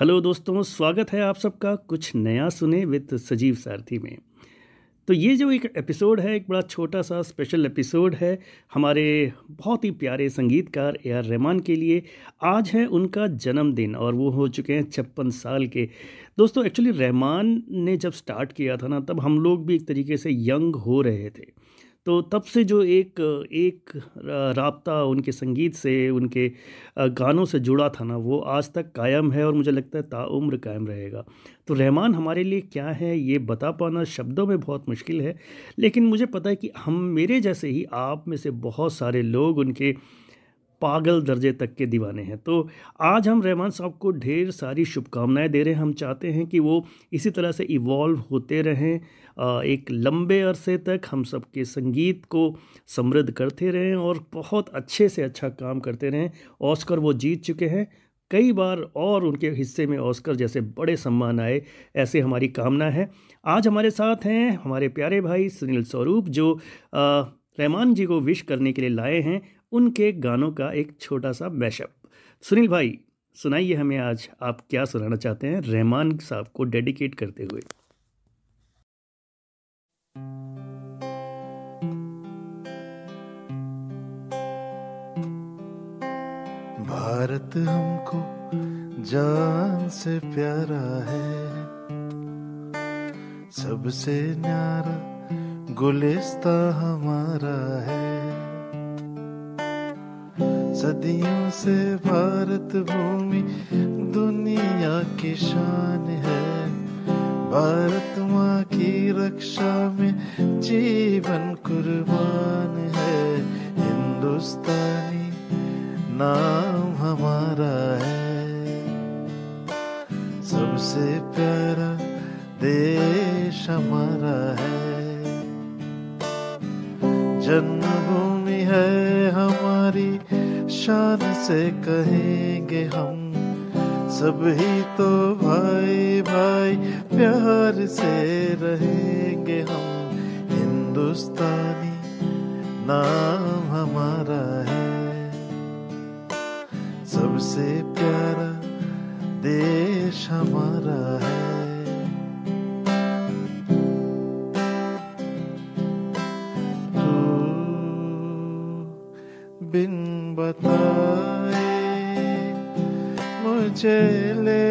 Hello दोस्तों, स्वागत है आप सबका कुछ नया सुने विद सजीव सारथी में। तो ये जो एक एपिसोड है, एक बड़ा छोटा सा स्पेशल एपिसोड है हमारे बहुत ही प्यारे संगीतकार ए आर रहमान के लिए। आज है उनका जन्मदिन और वो हो चुके हैं छप्पन साल के। दोस्तों एक्चुअली रहमान ने जब स्टार्ट किया था ना, तब हम लोग भी एक तरीके से यंग हो रहे थे। तो तब से जो एक एक रबता उनके संगीत से, उनके गानों से जुड़ा था ना, वो आज तक कायम है और मुझे लगता है ताउम्र कायम रहेगा। तो रहमान हमारे लिए क्या है, ये बता पाना शब्दों में बहुत मुश्किल है, लेकिन मुझे पता है कि हम, मेरे जैसे ही आप में से बहुत सारे लोग उनके पागल दर्जे तक के दीवाने हैं। तो आज हम रहमान साहब को ढेर सारी शुभकामनाएँ दे रहे हैं। हम चाहते हैं कि वो इसी तरह से इवॉल्व होते रहें। एक लंबे अरसे तक हम सबके संगीत को समृद्ध करते रहें और बहुत अच्छे से अच्छा काम करते रहें। ऑस्कर वो जीत चुके हैं। कई बार और उनके हिस्से में ऑस्कर जैसे बड़े सम्मान आए, ऐसे हमारी कामना है। आज हमारे साथ हैं हमारे प्यारे भाई सुनील स्वरूप, जो रहमान जी को विश करने के लिए लाए हैं उनके गानों का एक छोटा सा मैशअप सुनील भाई, सुनाइए हमें आज आप क्या सुनाना चाहते हैं रहमान साहब को डेडिकेट करते हुए। भारत हमको जान से प्यारा है, सबसे न्यारा गुलिस्ता हमारा है। सदियों से भारत भूमि दुनिया की शान है। भारत माँ की रक्षा में जीवन कुर्बान है। हिंदुस्तानी नाम हमारा है। सबसे प्यारा देश हमारा है। जन्मभूमि है हमारी, शान से कहेंगे हम ही तो भाई भाई, प्यार से रहेंगे हम। हिंदुस्तानी नाम हमारा है। सबसे बताए मुझे ले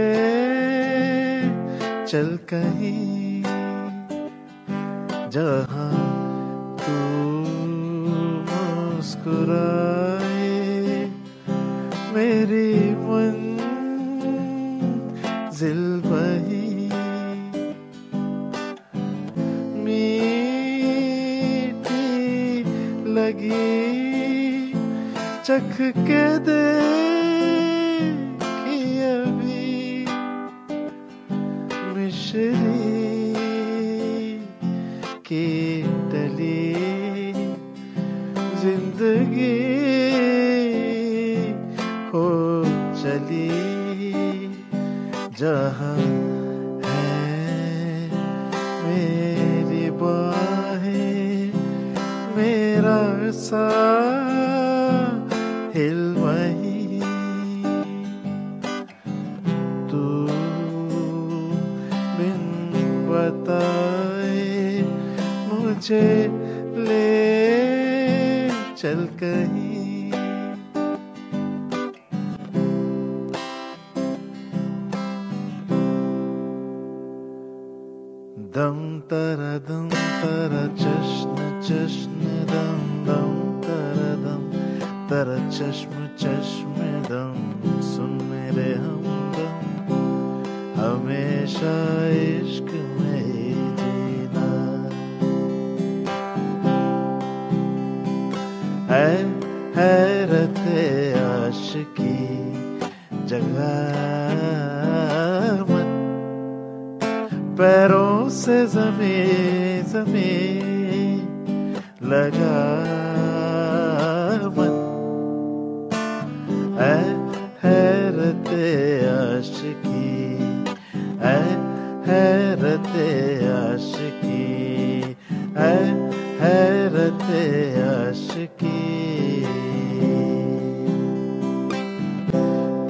चल कहीं। जहाँ तू मुस्कुराए मेरी मन जिल लगी चख के दे की ज़िंदगी हो चली जहाँ है मेरी बाहें मेरा सा मुझे ले चल कहीं। दम तर दम तर जश्न जश्न दम दम तर दम तेरा चश्म चश्म दम। सुन मेरे हम दम, हमेशा जगह मन पैरों से जमी जमी लगा मन है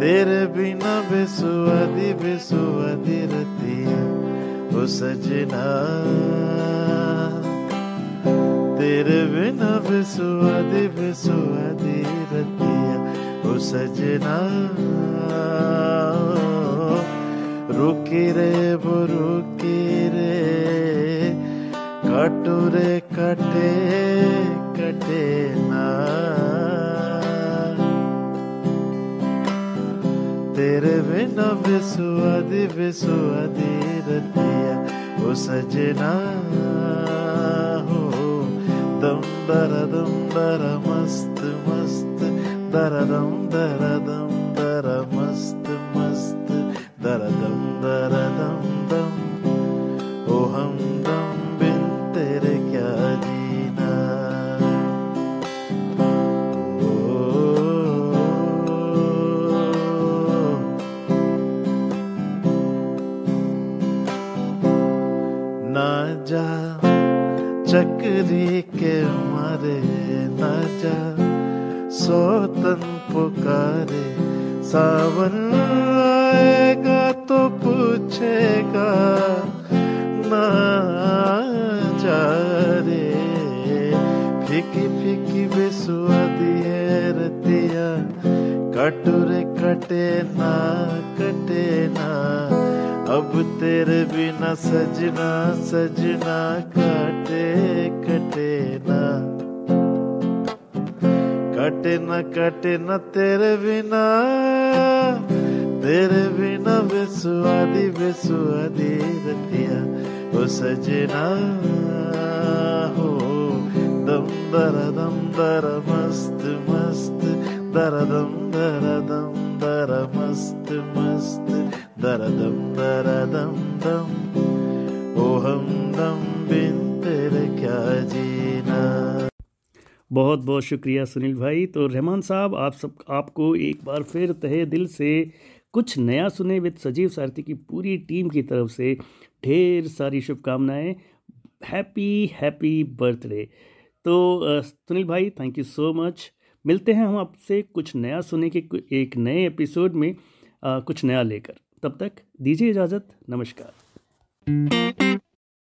तेरे बिना बेसुआदी बेसुआदी रतिया ओ सजना। तेरे बिना बेसुआदी बेसुआदी रतिया ओ सजना। रुकी रे, वो रुकी रे कटुरे कटे कटे ना। तेरे बिना बेसुआदी बेसुआदी रतिया ओ सजना हो। दम दर दम दर मस्त मस्त, दर दम दर दम दर मस्त मस्त, दर दम दर दम चक्री के मारे ना जा। सोतन पुकारे, सावन आएगा तो पूछेगा, ना जा रे। फीकी फीकी बेसुआदी है रतिया, कटुरे कटे ना कटे ना। अब तेरे बिना सजना सजना काटे कटे ना कटे न कटे न तेरे बिना तेरे बिना बेसुआदी बेसुआदी रतिया ओ सजना हो दम दर दम दर मस्त मस्त दर दम दर दम दर मस्त मस्त दर दम दर दम दम ओ हम दम बिन तेरे क्या बहुत बहुत शुक्रिया सुनील भाई। तो रहमान साहब आप सब आपको एक बार फिर तहे दिल से कुछ नया सुने विद सजीव सारथी की पूरी टीम की तरफ़ से ढेर सारी शुभकामनाएँ। Happy happy birthday. तो सुनील भाई थैंक यू सो मच मिलते हैं हम आपसे कुछ नया सुने के एक नए एपिसोड में अ, कुछ नया लेकर। तब तक दीजिए इजाज़त। नमस्कार।